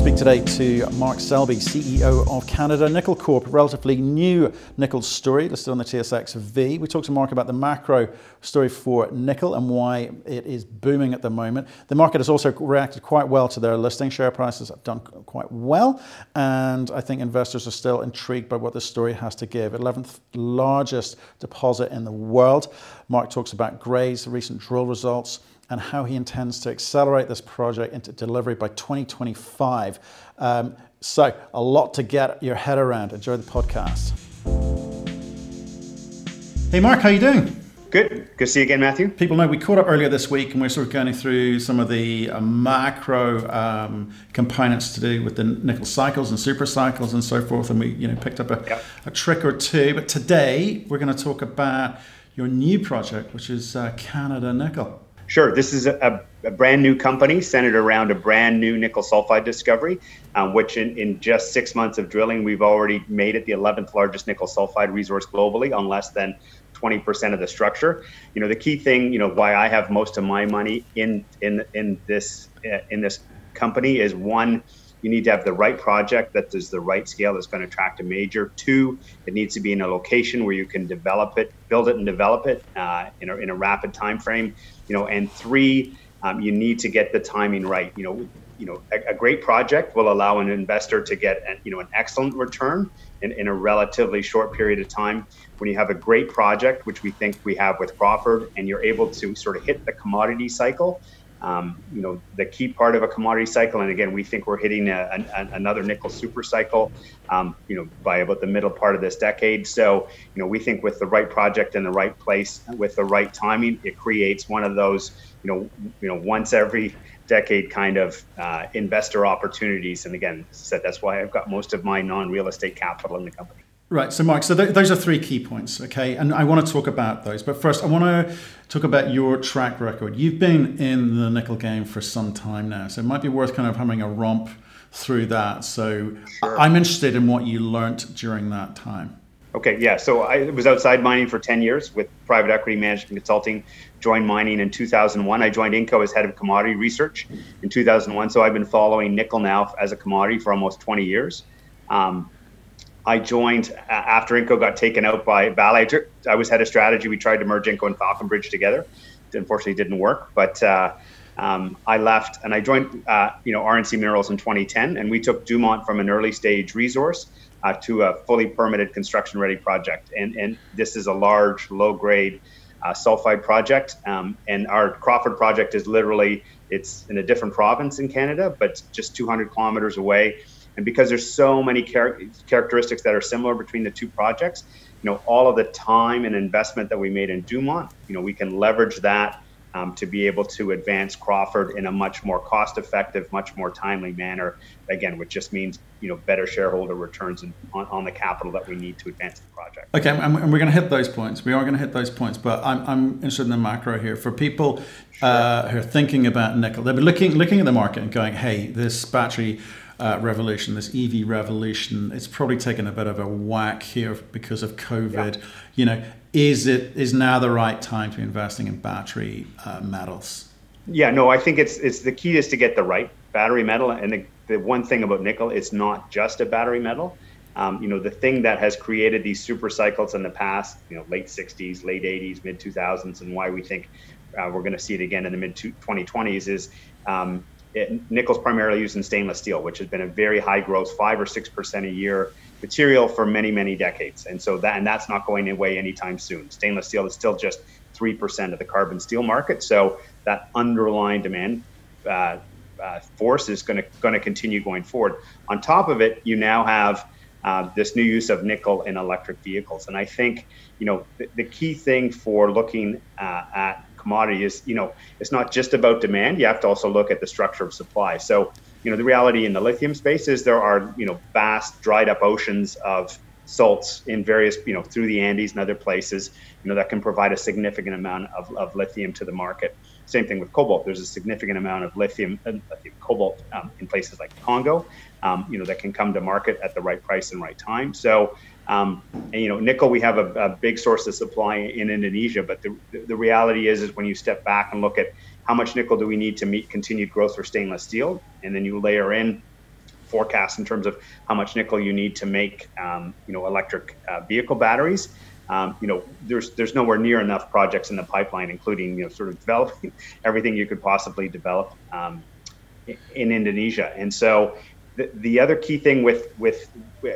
Speak today to Mark Selby, CEO of Canada Nickel Corp, relatively new nickel story listed on the TSX V. We talked to Mark about the macro story for nickel and why it is booming at the moment. The market has also reacted quite well to their listing. Share prices have done quite well, and I think investors are still intrigued by what this story has to give. 11th largest deposit in the world. Mark talks about Gray's recent drill results and how he intends to accelerate this project into delivery by 2025. Um, so, a lot to get your head around. Enjoy the podcast. Hey, Mark, how you doing? Good. Good to see you again, Matthew. People know we caught up earlier this week and we're sort of going through some of the uh, macro um, components to do with the nickel cycles and super cycles and so forth. And we, you know, picked up a, yep. a trick or two. But today we're going to talk about your new project, which is uh, Canada Nickel. Sure. This is a, a, brand new company centered around a brand new nickel sulfide discovery, um, which in, in just six months of drilling, we've already made it the 11th largest nickel sulfide resource globally on less than 20% of the structure. You know, the key thing, you know, why I have most of my money in in in this uh, in this company is one, you need to have the right project that is the right scale that's going to attract a major. Two, it needs to be in a location where you can develop it, build it, and develop it uh, in, a, in a rapid time frame. You know, and three, um, you need to get the timing right. You know, you know, a, a, great project will allow an investor to get an, you know an excellent return in, in a relatively short period of time. When you have a great project, which we think we have with Crawford, and you're able to sort of hit the commodity cycle um, you know, the key part of a commodity cycle, and again, we think we're hitting a, a, another nickel super cycle, um, you know, by about the middle part of this decade. So, you know, we think with the right project in the right place, with the right timing, it creates one of those, you know, you know, once every decade kind of uh, investor opportunities. And again, said that's why I've got most of my non-real estate capital in the company. Right. So, Mike, so th- those are three key points, okay? And I want to talk about those. But first, I want to talk about your track record. You've been in the nickel game for some time now, so it might be worth kind of having a romp through that. So, sure. I'm interested in what you learned during that time. Okay, yeah. So I was outside mining for 10 years with private equity management consulting. Joined mining in 2001. I joined Inco as head of commodity research in 2001. So I've been following nickel now as a commodity for almost 20 years. Um, I joined after Inco got taken out by Vale. I was head of strategy. We tried to merge Inco and Falconbridge together. It unfortunately, didn't work. But uh, um, I left and I joined, uh, you know, RNC Minerals in 2010, and we took Dumont from an early stage resource uh, to a fully permitted construction ready project. And and this is a large, low grade uh, sulfide project. Um, and our Crawford project is literally it's in a different province in Canada, but just 200 kilometers away and because there's so many char- characteristics that are similar between the two projects, you know, all of the time and investment that we made in Dumont, you know, we can leverage that um, to be able to advance Crawford in a much more cost-effective, much more timely manner. Again, which just means you know better shareholder returns on, on the capital that we need to advance the project. Okay, and we're going to hit those points. We are going to hit those points, but I'm, I'm interested in the macro here for people sure. uh, who are thinking about nickel. They'll be looking looking at the market and going, "Hey, this battery." Uh, revolution, this EV revolution, it's probably taken a bit of a whack here because of COVID. Yeah. You know, is it is now the right time to be investing in battery uh, metals? Yeah, no, I think it's it's the key is to get the right battery metal, and the, the one thing about nickel, it's not just a battery metal. Um, you know, the thing that has created these super cycles in the past, you know, late 60s, late 80s, mid 2000s, and why we think uh, we're going to see it again in the mid 2020s is um, it, nickel's primarily used in stainless steel, which has been a very high growth, five or six percent a year material for many, many decades. And so that and that's not going away anytime soon. Stainless steel is still just three percent of the carbon steel market. So that underlying demand uh, uh, force is going to going to continue going forward. On top of it, you now have uh, this new use of nickel in electric vehicles, and I think you know the, the key thing for looking uh, at commodity is, you know, it's not just about demand. You have to also look at the structure of supply. So, you know, the reality in the lithium space is there are, you know, vast dried up oceans of salts in various, you know, through the Andes and other places, you know, that can provide a significant amount of, of lithium to the market. Same thing with cobalt. There's a significant amount of lithium, uh, lithium cobalt um, in places like Congo, um, you know, that can come to market at the right price and right time. So, Um, and you know, nickel, we have a, a, big source of supply in Indonesia, but the, the reality is, is when you step back and look at how much nickel do we need to meet continued growth for stainless steel, and then you layer in forecasts in terms of how much nickel you need to make, um, you know, electric uh, vehicle batteries. Um, you know, there's there's nowhere near enough projects in the pipeline, including you know, sort of developing everything you could possibly develop um, in Indonesia. And so, the, the other key thing with with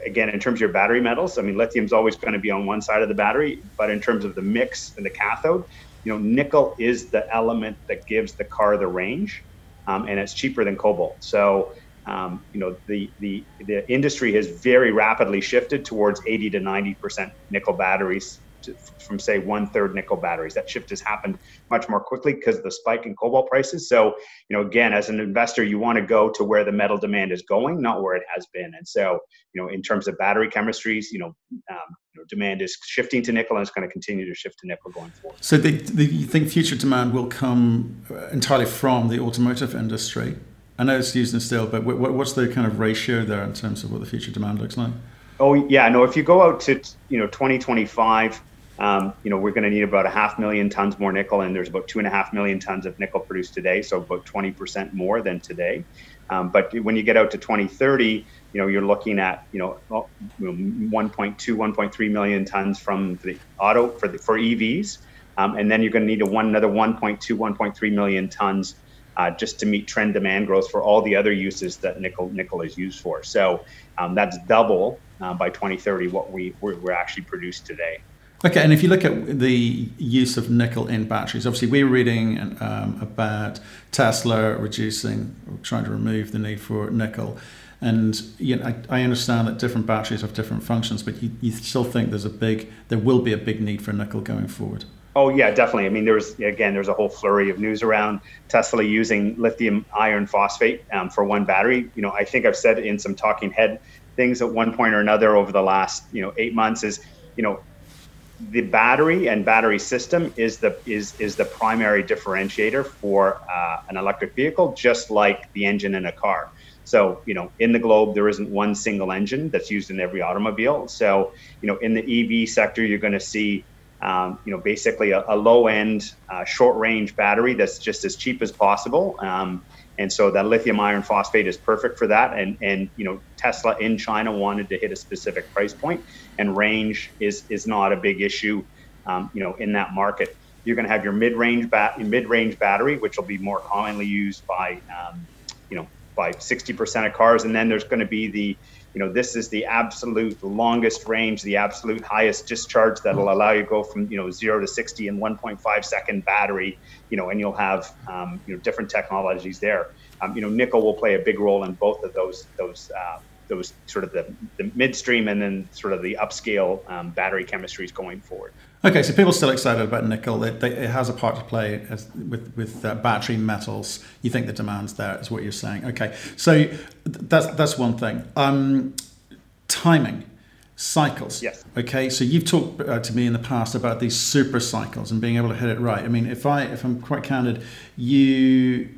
again in terms of your battery metals, I mean, lithium's always going to be on one side of the battery, but in terms of the mix and the cathode, you know, nickel is the element that gives the car the range, um, and it's cheaper than cobalt. So um, you know, the, the, the industry has very rapidly shifted towards 80 to 90% nickel batteries to, from say one third nickel batteries. That shift has happened much more quickly because of the spike in cobalt prices. So, you know, again, as an investor, you want to go to where the metal demand is going, not where it has been. And so, you know, in terms of battery chemistries, you know, um, you know demand is shifting to nickel and it's going to continue to shift to nickel going forward. So, the, the, you think future demand will come entirely from the automotive industry? I know it's used in steel, but what's the kind of ratio there in terms of what the future demand looks like? Oh yeah, no. If you go out to you know 2025, um, you know we're going to need about a half million tons more nickel, and there's about two and a half million tons of nickel produced today, so about 20% more than today. Um, but when you get out to 2030, you know you're looking at you know 1.2, 1.3 million tons from the auto for the, for EVs, um, and then you're going to need a one another 1.2, 1.3 million tons uh, just to meet trend demand growth for all the other uses that nickel nickel is used for. So um, that's double uh, by 2030 what we we're, we're actually produced today. Okay, and if you look at the use of nickel in batteries, obviously we're reading um, about Tesla reducing, trying to remove the need for nickel. And you know, I, I, understand that different batteries have different functions, but you, you still think there's a big, there will be a big need for nickel going forward. Oh yeah, definitely. I mean, there's again, there's a whole flurry of news around Tesla using lithium iron phosphate um, for one battery. You know, I think I've said in some talking head things at one point or another over the last you know eight months is, you know, the battery and battery system is the is is the primary differentiator for uh, an electric vehicle, just like the engine in a car. So, you know, in the globe, there isn't one single engine that's used in every automobile. So, you know, in the EV sector, you're going to see um, you know, basically a, a low end, uh, short range battery that's just as cheap as possible. Um, and so that lithium iron phosphate is perfect for that. And, and, you know, Tesla in China wanted to hit a specific price point and range is, is not a big issue, um, you know, in that market. You're going to have your mid-range bat, mid-range battery, which will be more commonly used by, um, you know, by 60% of cars. And then there's going to be the, you know, this is the absolute longest range, the absolute highest discharge that'll allow you to go from, you know, zero to 60 in 1.5 second battery, you know, and you'll have, um, you know, different technologies there. Um, you know, nickel will play a big role in both of those, those, uh, those sort of the, the midstream and then sort of the upscale um, battery chemistries going forward. Okay, so people are still excited about nickel. It, it has a part to play as, with with uh, battery metals. You think the demand's there, is what you're saying. Okay, so that's that's one thing. Um, timing, cycles. Yes. Okay, so you've talked uh, to me in the past about these super cycles and being able to hit it right. I mean, if I if I'm quite candid, you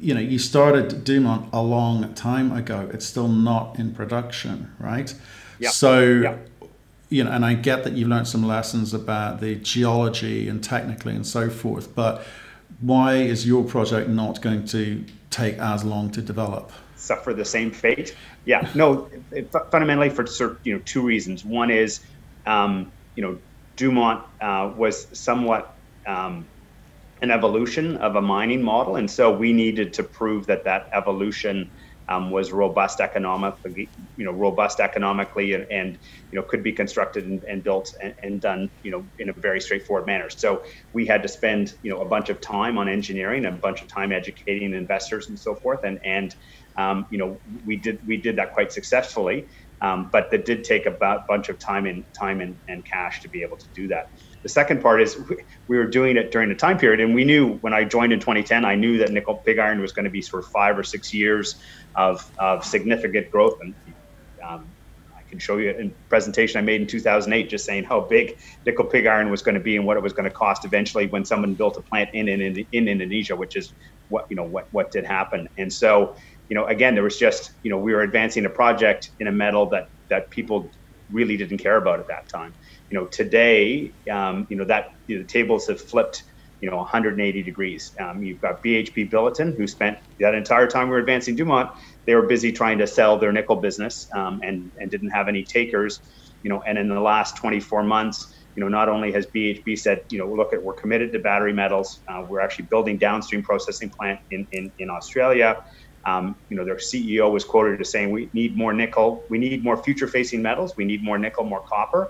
you know you started Dumont a long time ago. It's still not in production, right? Yeah. So. You know, and I get that you've learned some lessons about the geology and technically and so forth, but why is your project not going to take as long to develop? Suffer the same fate? Yeah, no, it, fundamentally for you know two reasons. One is, um, you know, Dumont uh, was somewhat um, an evolution of a mining model, and so we needed to prove that that evolution um, was robust economically, you know, robust economically, and, and you know could be constructed and, and built and, and, done, you know, in a very straightforward manner. So we had to spend, you know, a bunch of time on engineering, a bunch of time educating investors and so forth, and and um, you know we did we did that quite successfully, um, but that did take a bunch of time and time and, and cash to be able to do that. The second part is we were doing it during a time period, and we knew when I joined in 2010, I knew that nickel pig iron was going to be sort of five or six years of, of significant growth. And um, I can show you a presentation I made in 2008, just saying how big nickel pig iron was going to be and what it was going to cost eventually when someone built a plant in in, in Indonesia, which is what you know what what did happen. And so you know again, there was just you know we were advancing a project in a metal that that people really didn't care about at that time. You know, today, um, you know that you know, the tables have flipped. You know, 180 degrees. Um, you've got BHP Billiton, who spent that entire time we were advancing Dumont. They were busy trying to sell their nickel business um, and and didn't have any takers. You know, and in the last 24 months, you know, not only has BHP said, you know, look at we're committed to battery metals. Uh, we're actually building downstream processing plant in in, in Australia. Um, you know, their CEO was quoted as saying, "We need more nickel. We need more future-facing metals. We need more nickel, more copper."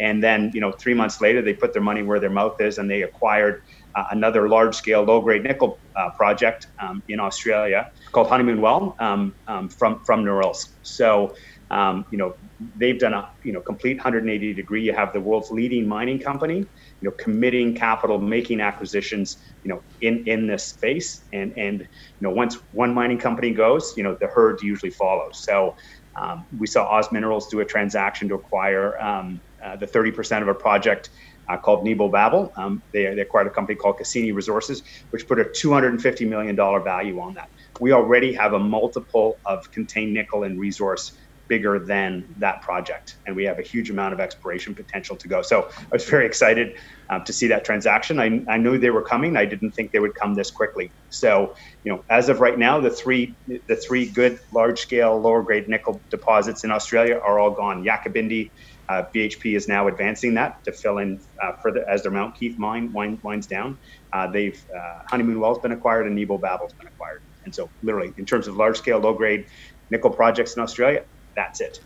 And then, you know, three months later, they put their money where their mouth is, and they acquired uh, another large-scale low-grade nickel uh, project um, in Australia called Honeymoon Well um, um from from Norilsk. So, um, you know, they've done a you know complete 180 degree. You have the world's leading mining company, you know, committing capital, making acquisitions, you know, in in this space. And and you know, once one mining company goes, you know, the herd usually follows. So um, we saw Oz Minerals do a transaction to acquire um, the 30% of a project. Uh, called Nebo Babel. Um, they, they acquired a company called Cassini Resources, which put a $250 million value on that. We already have a multiple of contained nickel and resource bigger than that project. And we have a huge amount of exploration potential to go. So I was very excited uh, to see that transaction. I, I knew they were coming. I didn't think they would come this quickly. So, you know, as of right now, the three the three good large scale lower grade nickel deposits in Australia are all gone. Yakabindi, uh, BHP is now advancing that to fill in uh, further as their Mount Keith mine wind, winds down. Uh, they've uh, Honeymoon Well's been acquired and Nebo Babel's been acquired. And so, literally, in terms of large scale, low grade nickel projects in Australia, that's it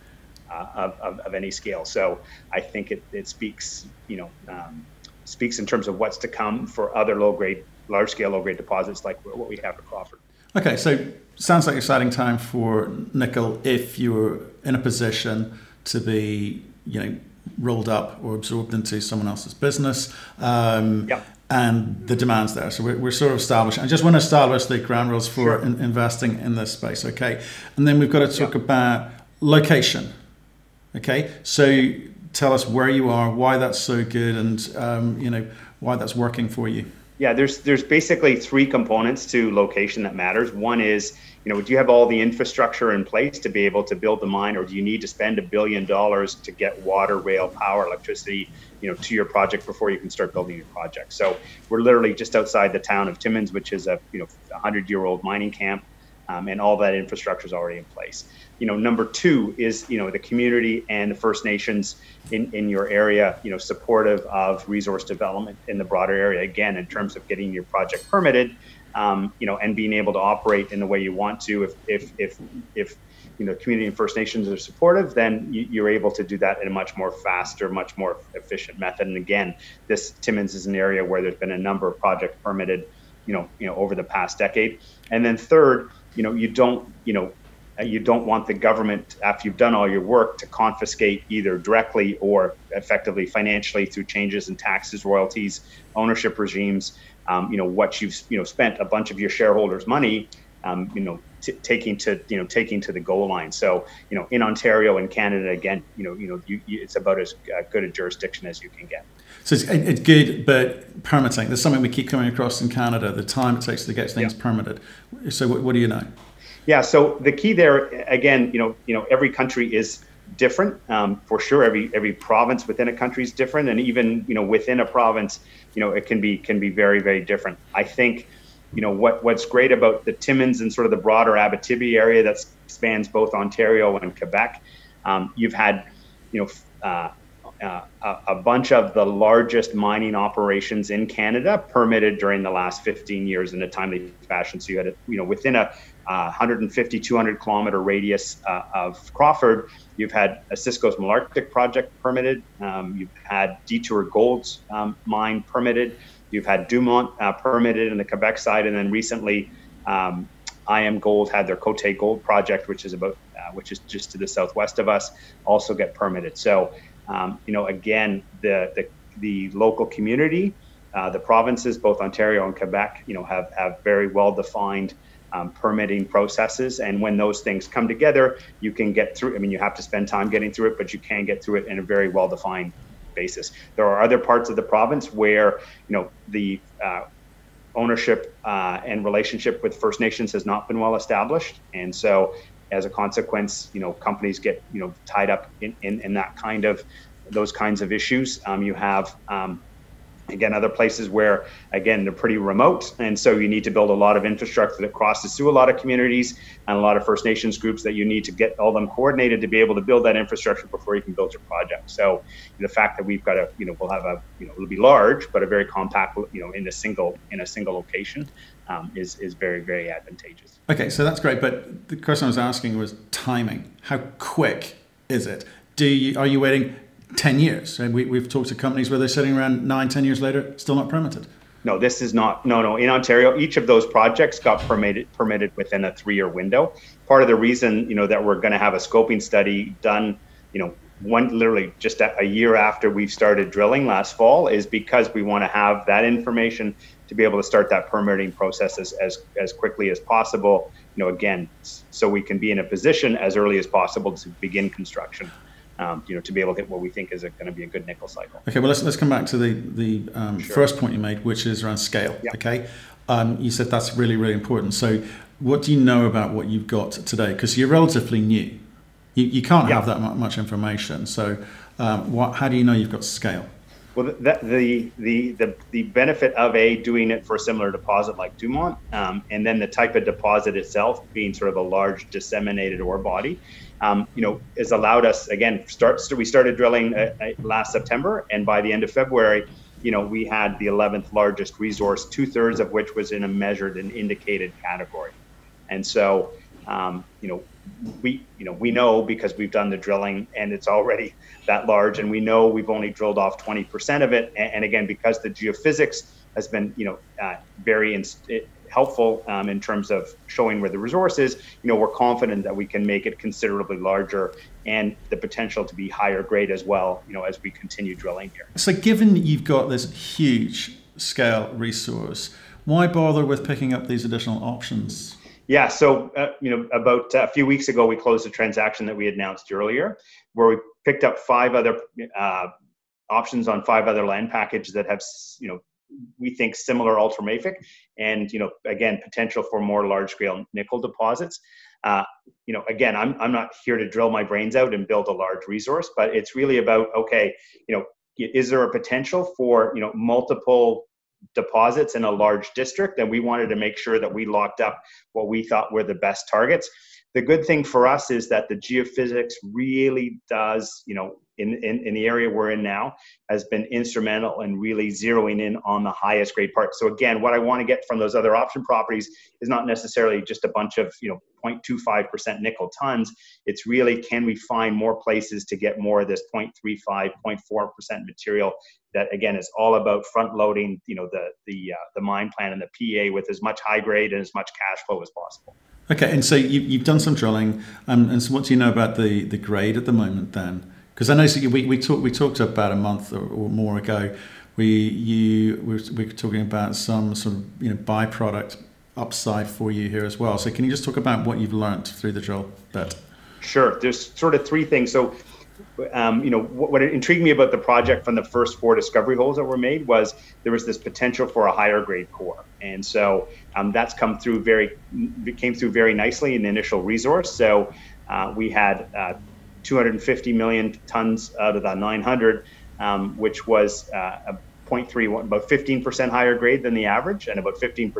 uh, of, of, of, any scale. So I think it, it speaks, you know, um, speaks in terms of what's to come for other low grade, large scale low grade deposits like what we have at Crawford. Okay, so sounds like exciting time for nickel if you're in a position to be, you know, rolled up or absorbed into someone else's business. Um, yep and the demand's there. So we're, we're sort of established. I just want to establish the ground rules for sure. in, investing in this space, okay? And then we've got to talk about location. Okay, so tell us where you are, why that's so good, and um, you know why that's working for you. Yeah, there's there's basically three components to location that matters. One is you know, do you have all the infrastructure in place to be able to build the mine, or do you need to spend a billion dollars to get water, rail, power, electricity, you know, to your project before you can start building your project? So we're literally just outside the town of Timmins, which is a you know, hundred year old mining camp um, and all that infrastructure is already in place. You know, number two is you know the community and the First Nations in, in your area, you know, supportive of resource development in the broader area. Again, in terms of getting your project permitted, um, you know, and being able to operate in the way you want to. If if if if you know community and First Nations are supportive, then you, are able to do that in a much more faster, much more efficient method. And again, this Timmins is an area where there's been a number of projects permitted, you know, you know, over the past decade. And then third you know, you don't, you know, you don't want the government, after you've done all your work, to confiscate either directly or effectively financially through changes in taxes, royalties, ownership regimes. Um, you know what you've you know spent a bunch of your shareholders' money, um, you know, t- taking to you know taking to the goal line. So you know, in Ontario and Canada, again, you know, you know, you, you, it's about as uh, good a jurisdiction as you can get. So it's, it's, good, but permitting. There's something we keep coming across in Canada. The time it takes to get things yeah. permitted. So what, what do you know? Yeah. So the key there, again, you know, you know, every country is different um, for sure. Every every province within a country is different, and even you know within a province, you know, it can be can be very very different. I think, you know, what what's great about the Timmins and sort of the broader Abitibi area that spans both Ontario and Quebec, um, you've had, you know. Uh, uh, a, bunch of the largest mining operations in Canada permitted during the last 15 years in a timely fashion. So you had, a, you know, within a uh, 150, 200 kilometer radius uh, of Crawford, you've had a Osisko's Malartic project permitted. Um, you've had Detour Gold's um, mine permitted. You've had Dumont uh, permitted in the Quebec side, and then recently, um, IAMGOLD had their Côté Gold project, which is about, uh, which is just to the southwest of us, also get permitted. So um, you know, again, the the, the local community, uh, the provinces, both Ontario and Quebec, you know, have have very well defined um, permitting processes, and when those things come together, you can get through. I mean, you have to spend time getting through it, but you can get through it in a very well defined basis. There are other parts of the province where you know the uh, ownership uh, and relationship with First Nations has not been well established, and so as a consequence, you know, companies get you know tied up in, in, in that kind of those kinds of issues. Um, you have um, again other places where again they're pretty remote. And so you need to build a lot of infrastructure that crosses through a lot of communities and a lot of first nations groups that you need to get all them coordinated to be able to build that infrastructure before you can build your project. So the fact that we've got a you know we'll have a you know it'll be large but a very compact you know in a single in a single location um, is is very very advantageous. Okay so that's great but the question i was asking was timing. How quick is it? Do you are you waiting 10 years. We, we've talked to companies where they're sitting around nine, 10 years later, still not permitted. No, this is not. No, no. In Ontario, each of those projects got permitted permitted within a three-year window. Part of the reason, you know, that we're going to have a scoping study done, you know, one literally just a, a year after we've started drilling last fall, is because we want to have that information to be able to start that permitting process as, as as quickly as possible. You know, again, so we can be in a position as early as possible to begin construction um, you know, to be able to get what we think is going to be a good nickel cycle. Okay, well let's let's come back to the the um, sure. first point you made, which is around scale. Yep. Okay, um, you said that's really really important. So, what do you know about what you've got today? Because you're relatively new, you, you can't yep. have that much information. So, um, what how do you know you've got scale? Well, the, the, the, the, the benefit of a doing it for a similar deposit like Dumont, um, and then the type of deposit itself being sort of a large disseminated ore body, um, you know, has allowed us again. Start we started drilling uh, uh, last September, and by the end of February, you know, we had the 11th largest resource, two thirds of which was in a measured and indicated category, and so. Um, you know, we you know we know because we've done the drilling and it's already that large, and we know we've only drilled off 20% of it. And, and again, because the geophysics has been you know uh, very inst- helpful um, in terms of showing where the resource is, you know, we're confident that we can make it considerably larger and the potential to be higher grade as well, you know, as we continue drilling here. So given you've got this huge scale resource, why bother with picking up these additional options? Yeah, so uh, you know, about a few weeks ago, we closed a transaction that we announced earlier, where we picked up five other uh, options on five other land packages that have you know we think similar ultramafic and you know again potential for more large scale nickel deposits. Uh, you know again I'm, I'm not here to drill my brains out and build a large resource but it's really about okay you know is there a potential for you know multiple deposits in a large district? And we wanted to make sure that we locked up what we thought were the best targets. The good thing for us is that the geophysics really does you know in, in, in the area we're in now has been instrumental in really zeroing in on the highest grade part. So again, what I want to get from those other option properties is not necessarily just a bunch of you know 0.25% nickel tons. It's really can we find more places to get more of this 0.35, 0.4% material that again is all about front loading you know the the uh, the mine plan and the PA with as much high grade and as much cash flow as possible. Okay, and so you, have done some drilling, um, and so what do you know about the, the grade at the moment then? Because I know we, we talked we talked about a month or, or more ago. We you we were, we were talking about some sort of you know byproduct upside for you here as well. So can you just talk about what you've learned through the drill bit? Sure. There's sort of three things. So um, you know, what, what, intrigued me about the project from the first four discovery holes that were made was there was this potential for a higher grade core, and so um, that's come through very came through very nicely in the initial resource. So uh, we had uh, 250 million tons out of that 900, um, which was uh, a 0.31, about 15% higher grade than the average, and about 15%,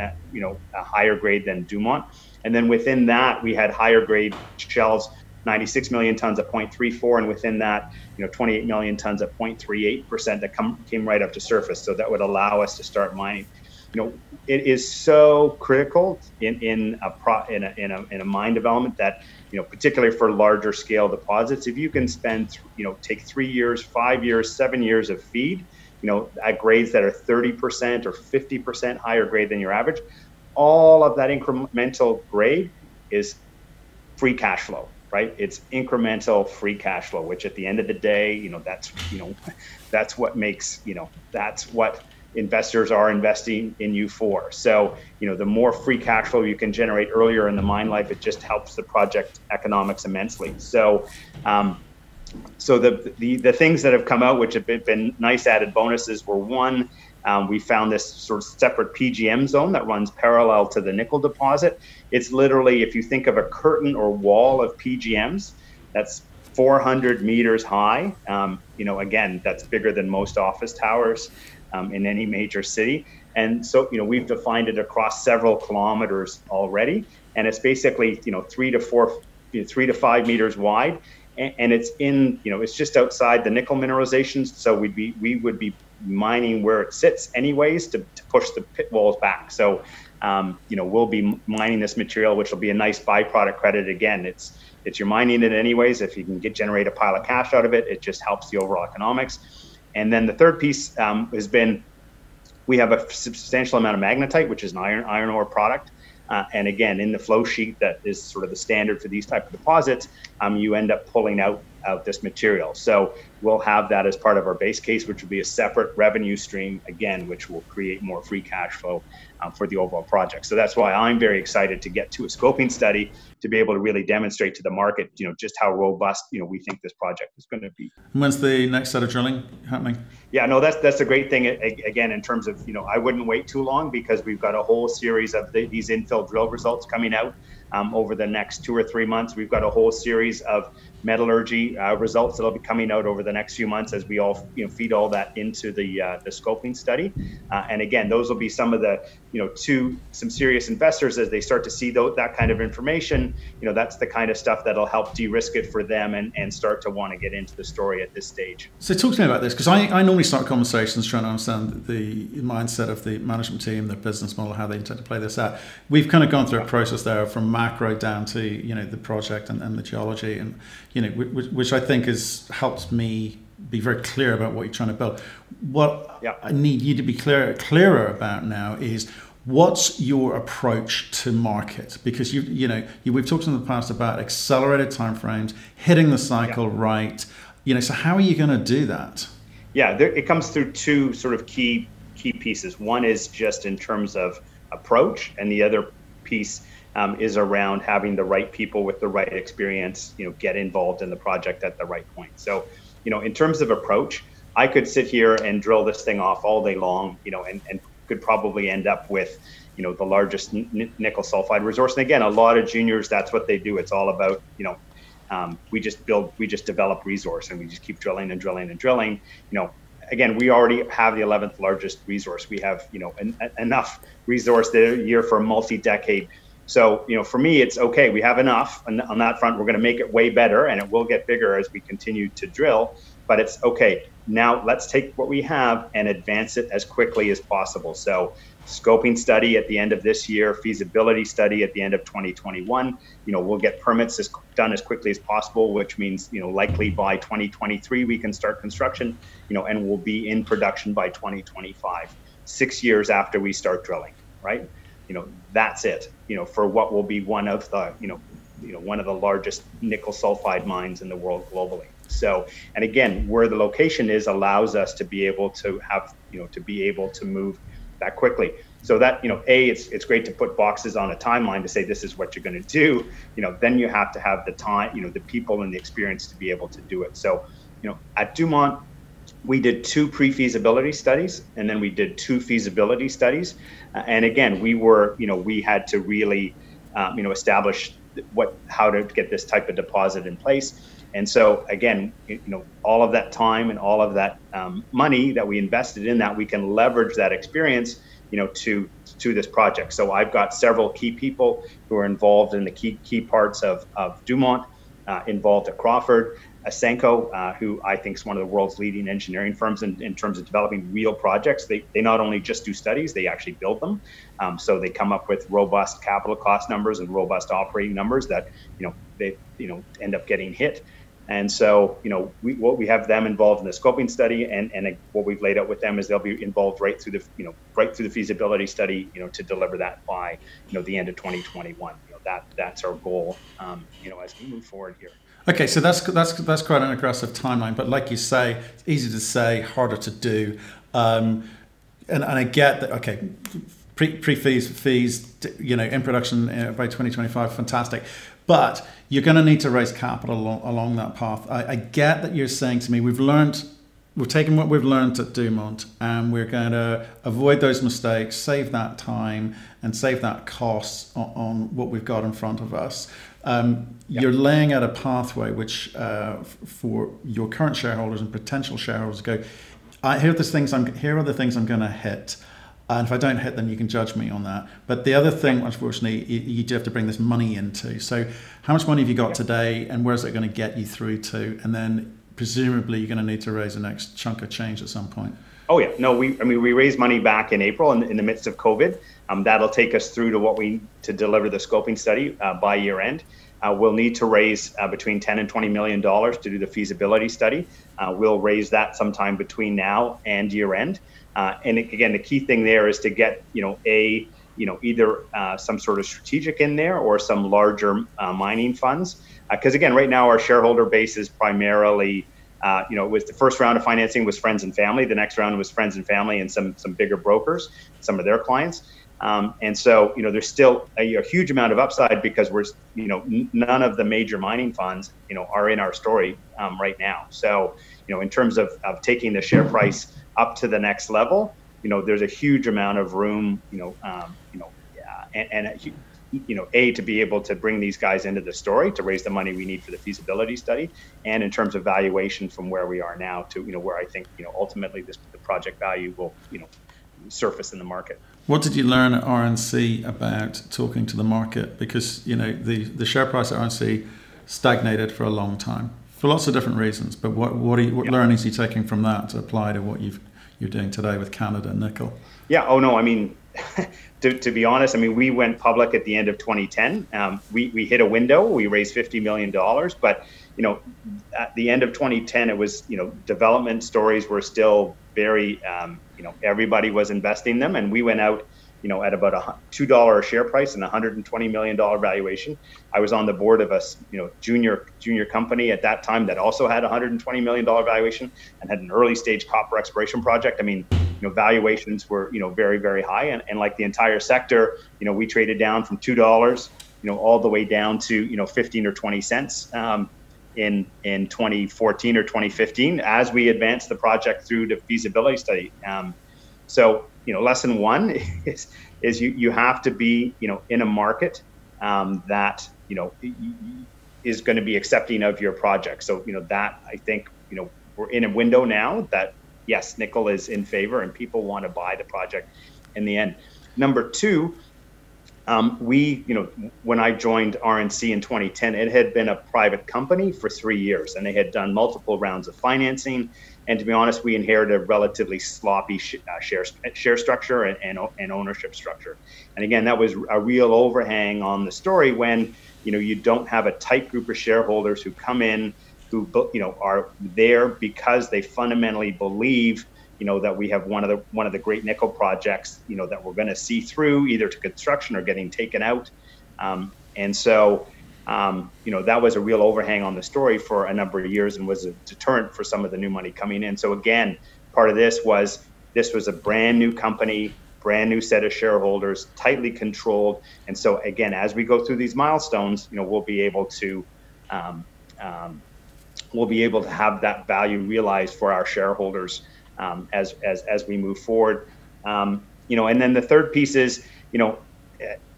uh, you know, a higher grade than Dumont. And then within that, we had higher grade shells 96 million tons at 0.34, and within that, you know, 28 million tons at 0.38% that come, came right up to surface. So that would allow us to start mining. You know, it is so critical in in a pro, in a, in a in a mine development that you know, particularly for larger scale deposits, if you can spend, you know, take three years, five years, seven years of feed, you know, at grades that are 30% or 50% higher grade than your average, all of that incremental grade is free cash flow right? It's incremental free cash flow, which at the end of the day, you know, that's you know, that's what makes you know, that's what investors are investing in you for. So, you know, the more free cash flow you can generate earlier in the mine life, it just helps the project economics immensely. So, um, so the, the the things that have come out, which have been, nice added bonuses, were one. Um, we found this sort of separate PGM zone that runs parallel to the nickel deposit. It's literally, if you think of a curtain or wall of PGMs, that's 400 meters high. Um, you know, again, that's bigger than most office towers um, in any major city. And so, you know, we've defined it across several kilometers already, and it's basically, you know, three to four, you know, three to five meters wide, and, and it's in, you know, it's just outside the nickel mineralizations. So we'd be, we would be mining where it sits, anyways, to, to push the pit walls back. So, um, you know, we'll be mining this material, which will be a nice byproduct credit. Again, it's it's you're mining it anyways. If you can get generate a pile of cash out of it, it just helps the overall economics. And then the third piece um, has been we have a substantial amount of magnetite, which is an iron iron ore product. Uh, and again, in the flow sheet that is sort of the standard for these type of deposits, um, you end up pulling out out this material. So we'll have that as part of our base case, which will be a separate revenue stream again, which will create more free cash flow um, for the overall project. So that's why I'm very excited to get to a scoping study to be able to really demonstrate to the market, you know, just how robust, you know, we think this project is going to be. When's the next set of drilling happening? Yeah, no, that's that's a great thing. Again, in terms of, you know, I wouldn't wait too long because we've got a whole series of the, these infill drill results coming out um, over the next two or three months. We've got a whole series of metallurgy uh, results that'll be coming out over the next few months as we all you know feed all that into the uh, the scoping study. Uh, and again, those will be some of the you know to some serious investors as they start to see th- that kind of information. You know, that's the kind of stuff that'll help de-risk it for them and, and start to want to get into the story at this stage. So talk to me about this because I, I normally start conversations trying to understand the mindset of the management team, the business model, how they intend to play this out. We've kind of gone through a process there from macro down to you know the project and, and the geology and you know which, which I think has helped me be very clear about what you're trying to build. What yeah. I need you to be clear, clearer about now is what's your approach to market because you you know you, we've talked in the past about accelerated timeframes hitting the cycle yeah. right you know so how are you going to do that yeah there, it comes through two sort of key key pieces one is just in terms of approach and the other piece um, is around having the right people with the right experience, you know, get involved in the project at the right point. So, you know, in terms of approach, I could sit here and drill this thing off all day long, you know, and, and could probably end up with, you know, the largest n- nickel sulfide resource. And again, a lot of juniors, that's what they do. It's all about, you know, um, we just build, we just develop resource and we just keep drilling and drilling and drilling. You know, again, we already have the 11th largest resource. We have, you know, en- enough resource the year for a multi-decade so, you know, for me, it's okay. We have enough and on that front. We're going to make it way better, and it will get bigger as we continue to drill. But it's okay. Now let's take what we have and advance it as quickly as possible. So, scoping study at the end of this year, feasibility study at the end of 2021. You know, we'll get permits as, done as quickly as possible, which means you know likely by 2023 we can start construction. You know, and we'll be in production by 2025, six years after we start drilling. Right you know that's it you know for what will be one of the you know you know one of the largest nickel sulfide mines in the world globally. So and again where the location is allows us to be able to have you know to be able to move that quickly. So that you know a it's it's great to put boxes on a timeline to say this is what you're going to do. You know then you have to have the time you know the people and the experience to be able to do it. So you know at dumont we did two pre-feasibility studies and then we did two feasibility studies. Uh, and again we were you know we had to really um, you know establish what how to get this type of deposit in place. And so again you know all of that time and all of that um, money that we invested in that we can leverage that experience you know to to this project. So i've got several key people who are involved in the key key parts of, of dumont uh, involved at crawford Ausenco, uh, who I think is one of the world's leading engineering firms in, in terms of developing real projects. They, they not only just do studies, they actually build them. Um, so they come up with robust capital cost numbers and robust operating numbers that, you know, they, you know, end up getting hit. And so, you know, we, what we have them involved in the scoping study, and, and what we've laid out with them is they'll be involved right through the, you know, right through the feasibility study, you know, to deliver that by, you know, the end of 2021. You know, that that's our goal, um, you know, as we move forward here. Okay, so that's that's that's quite an aggressive timeline, but like you say, it's easy to say, harder to do. Um, and, and I get that. Okay, pre pre fees fees, you know, in production uh, by 2025, fantastic. But you're going to need to raise capital along, along that path. I, I, get that you're saying to me, we've learned, we've taken what we've learned at Dumont, and we're going to avoid those mistakes, save that time, and save that cost on, on what we've got in front of us. Um, yep. You're laying out a pathway which, uh, for your current shareholders and potential shareholders, go. I, here are the things I'm. Here are the things I'm going to hit. And if I don't hit, them, you can judge me on that. But the other thing, unfortunately, you, you do have to bring this money into. So, how much money have you got today, and where's it going to get you through to? And then, presumably, you're going to need to raise the next chunk of change at some point. Oh yeah, no, we I mean we raised money back in April in, in the midst of COVID. Um, that'll take us through to what we to deliver the scoping study uh, by year end. Uh, we'll need to raise uh, between 10 and 20 million dollars to do the feasibility study. Uh, we'll raise that sometime between now and year end. Uh, and again, the key thing there is to get, you know, a, you know, either uh, some sort of strategic in there or some larger uh, mining funds. Because again, right now our shareholder base is primarily, you know, it was the first round of financing was friends and family. The next round was friends and family and some some bigger brokers, some of their clients. Um, and so, you know, there's still a, a, huge amount of upside because we're, you know, n- none of the major mining funds, you know, are in our story um, right now. So, you know, in terms of, of taking the share price up to the next level, you know, there's a huge amount of room, you know, um, you know, uh, and, and you know, a to be able to bring these guys into the story to raise the money we need for the feasibility study, and in terms of valuation from where we are now to you know where I think you know ultimately this the project value will you know surface in the market. What did you learn at RNC about talking to the market? Because you know the the share price at RNC stagnated for a long time for lots of different reasons. But what what, you, what yeah. learnings are you taking from that to apply to what you've you're doing today with Canada Nickel? Yeah. Oh no. I mean, to, to be honest, I mean we went public at the end of 2010. Um, we we hit a window. We raised 50 million dollars, but you know, at the end of 2010, it was you know development stories were still very um, you know everybody was investing them, and we went out you know, at about a two dollar a share price and a hundred and twenty million dollar valuation. I was on the board of a you know junior junior company at that time that also had a hundred and twenty million dollar valuation and had an early stage copper exploration project. I mean, you know, valuations were you know very very high, and, and like the entire sector, you know, we traded down from two dollars, you know, all the way down to you know fifteen or twenty cents. Um, in, in 2014 or 2015 as we advanced the project through the feasibility study. Um, so you know, lesson one is is you you have to be you know in a market um, that you know is going to be accepting of your project. So you know that I think you know we're in a window now that yes, nickel is in favor and people want to buy the project in the end. Number two, um, we, you know, when I joined RNC in 2010, it had been a private company for three years, and they had done multiple rounds of financing. And to be honest, we inherited a relatively sloppy sh- uh, share share structure and, and, and ownership structure. And again, that was a real overhang on the story when you know you don't have a tight group of shareholders who come in who you know are there because they fundamentally believe you know that we have one of the one of the great nickel projects you know that we're going to see through either to construction or getting taken out um, and so um, you know, that was a real overhang on the story for a number of years and was a deterrent for some of the new money coming in. So again, part of this was this was a brand new company, brand new set of shareholders, tightly controlled. And so again, as we go through these milestones, you know, we'll be able to um, um, we'll be able to have that value realized for our shareholders um, as, as as we move forward. Um, you know, and then the third piece is, you know,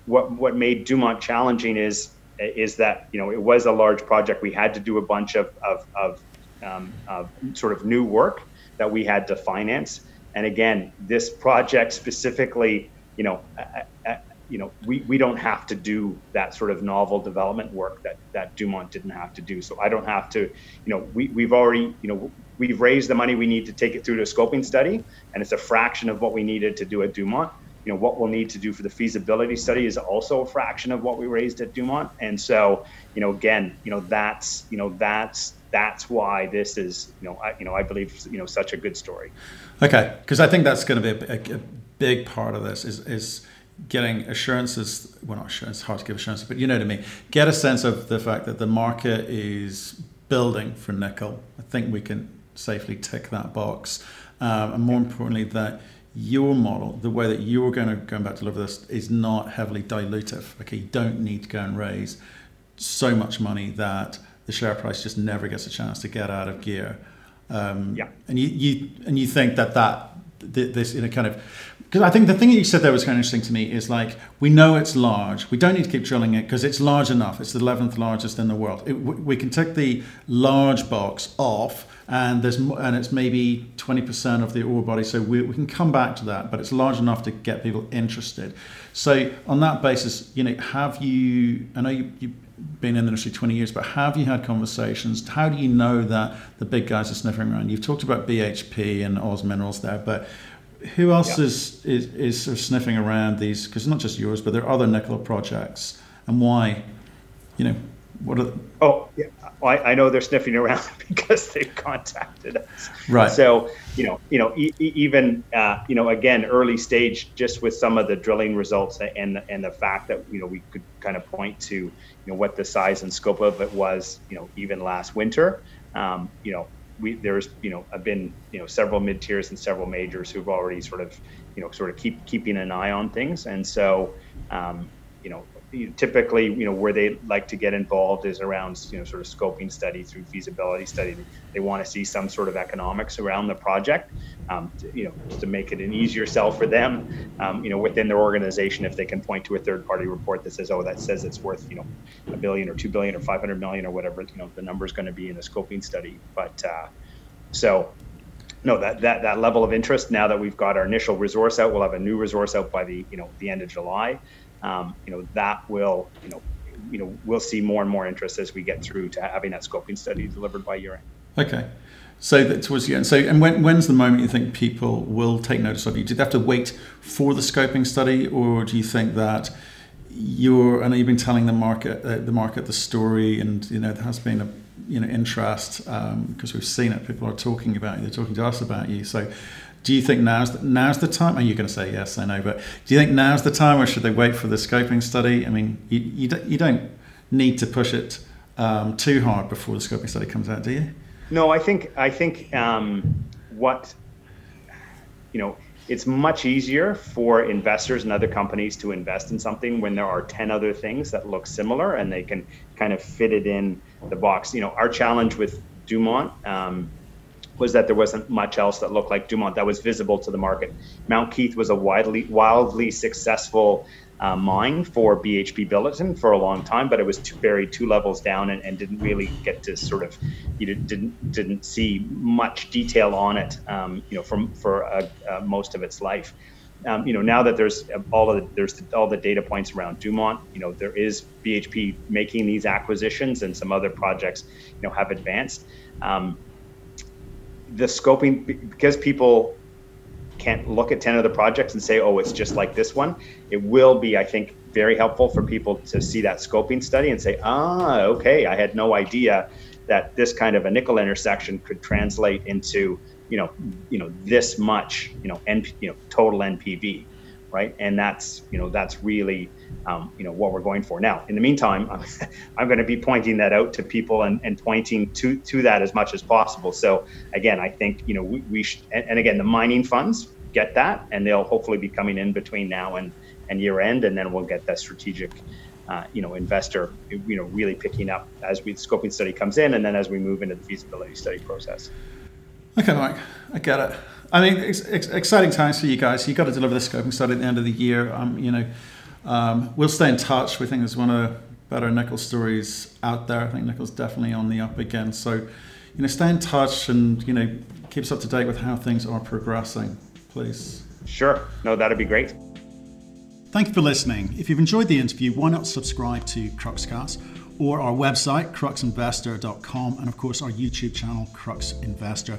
what what made Dumont challenging is is that you know it was a large project. We had to do a bunch of of, of, um, of sort of new work that we had to finance. And again, this project specifically, you know, uh, uh, you know, we, we don't have to do that sort of novel development work that, that Dumont didn't have to do. So I don't have to, you know, we, we've already, you know, we've raised the money we need to take it through to a scoping study, and it's a fraction of what we needed to do at Dumont you know what we'll need to do for the feasibility study is also a fraction of what we raised at Dumont, and so you know again, you know that's you know that's that's why this is you know I, you know I believe you know such a good story. Okay, because I think that's going to be a, a, a, big part of this is is getting assurances. Well, not assurance. It's hard to give assurances, but you know what I mean. get a sense of the fact that the market is building for nickel. I think we can safely tick that box, um, and more importantly that your model, the way that you're going to go back to deliver this, is not heavily dilutive. Okay, you don't need to go and raise so much money that the share price just never gets a chance to get out of gear. Um, yeah. And you, you and you think that that this in a kind of because I think the thing that you said there was kind of interesting to me is like we know it's large. We don't need to keep drilling it because it's large enough. It's the eleventh largest in the world. It, we can take the large box off, and there's and it's maybe twenty percent of the ore body. So we, we can come back to that, but it's large enough to get people interested. So on that basis, you know, have you? I know you, you been in the industry 20 years, but have you had conversations? How do you know that the big guys are sniffing around? You've talked about BHP and Oz Minerals there, but who else yeah. is, is, is sort of sniffing around these? Because not just yours, but there are other nickel projects, and why? You know, what are? Oh, yeah. I, I know they're sniffing around because they've contacted us. Right. So you know, you know, e- even uh, you know, again, early stage, just with some of the drilling results and and the fact that you know we could kind of point to you know what the size and scope of it was, you know, even last winter. Um, you know, we there's you know I've been you know several mid tiers and several majors who've already sort of you know sort of keep keeping an eye on things, and so um, you know typically, you know, where they like to get involved is around, you know, sort of scoping study through feasibility study. They want to see some sort of economics around the project, um, to, you know, to make it an easier sell for them, um, you know, within their organization. If they can point to a third-party report that says, oh, that says it's worth, you know, a billion or two billion or 500 million or whatever, you know, the number is going to be in the scoping study. But uh, so no, that, that that level of interest. Now that we've got our initial resource out, we'll have a new resource out by the you know the end of July um, you know that will you know you know we'll see more and more interest as we get through to having that scoping study delivered by year end. Okay. So that towards the end. So, and when, when's the moment you think people will take notice of you? Do they have to wait for the scoping study, or do you think that you're? I know you've been telling the market, uh, the market, the story, and you know there has been a you know interest because um, we've seen it. People are talking about you. They're talking to us about you. So, do you think now's the, now's the time? Are you're going to say yes? I know, but do you think now's the time, or should they wait for the scoping study? I mean, you you don't, you don't need to push it um, too hard before the scoping study comes out, do you? No, I think I think um, what you know it's much easier for investors and other companies to invest in something when there are 10 other things that look similar and they can kind of fit it in the box. You know, our challenge with Dumont um, was that there wasn't much else that looked like Dumont that was visible to the market. Mount Keith was a widely, wildly successful uh, mine for BHP Billiton for a long time, but it was too, buried two levels down and, and, didn't really get to sort of you didn't didn't see much detail on it, um, you know, from for uh, uh, most of its life. Um, you know, now that there's all of the, there's all the data points around Dumont, you know, there is BHP making these acquisitions and some other projects, you know, have advanced. Um, the scoping because people can't look at 10 other projects and say oh it's just like this one it will be i think very helpful for people to see that scoping study and say ah okay i had no idea that this kind of a nickel intersection could translate into you know you know this much you know N, you know total npv right? And that's you know that's really um, you know what we're going for. Now in the meantime i'm, I'm going to be pointing that out to people and, and pointing to to that as much as possible. So again i think you know we, we should and, and again the mining funds get that and they'll hopefully be coming in between now and and year end and then we'll get that strategic uh, you know investor you know really picking up as we the scoping study comes in and then as we move into the feasibility study process. Okay mike i get it i mean it's, it's exciting times for you guys you've got to deliver the scoping study at the end of the year um, you know um, we'll stay in touch. We think there's one of the better nickel stories out there. I think nickel's definitely on the up again. So, you know, stay in touch and, you know, keep us up to date with how things are progressing, please. Sure. No, that'd be great. Thank you for listening. If you've enjoyed the interview, why not subscribe to Cruxcast or our website, cruxinvestor.com, and of course our YouTube channel, Crux Investor.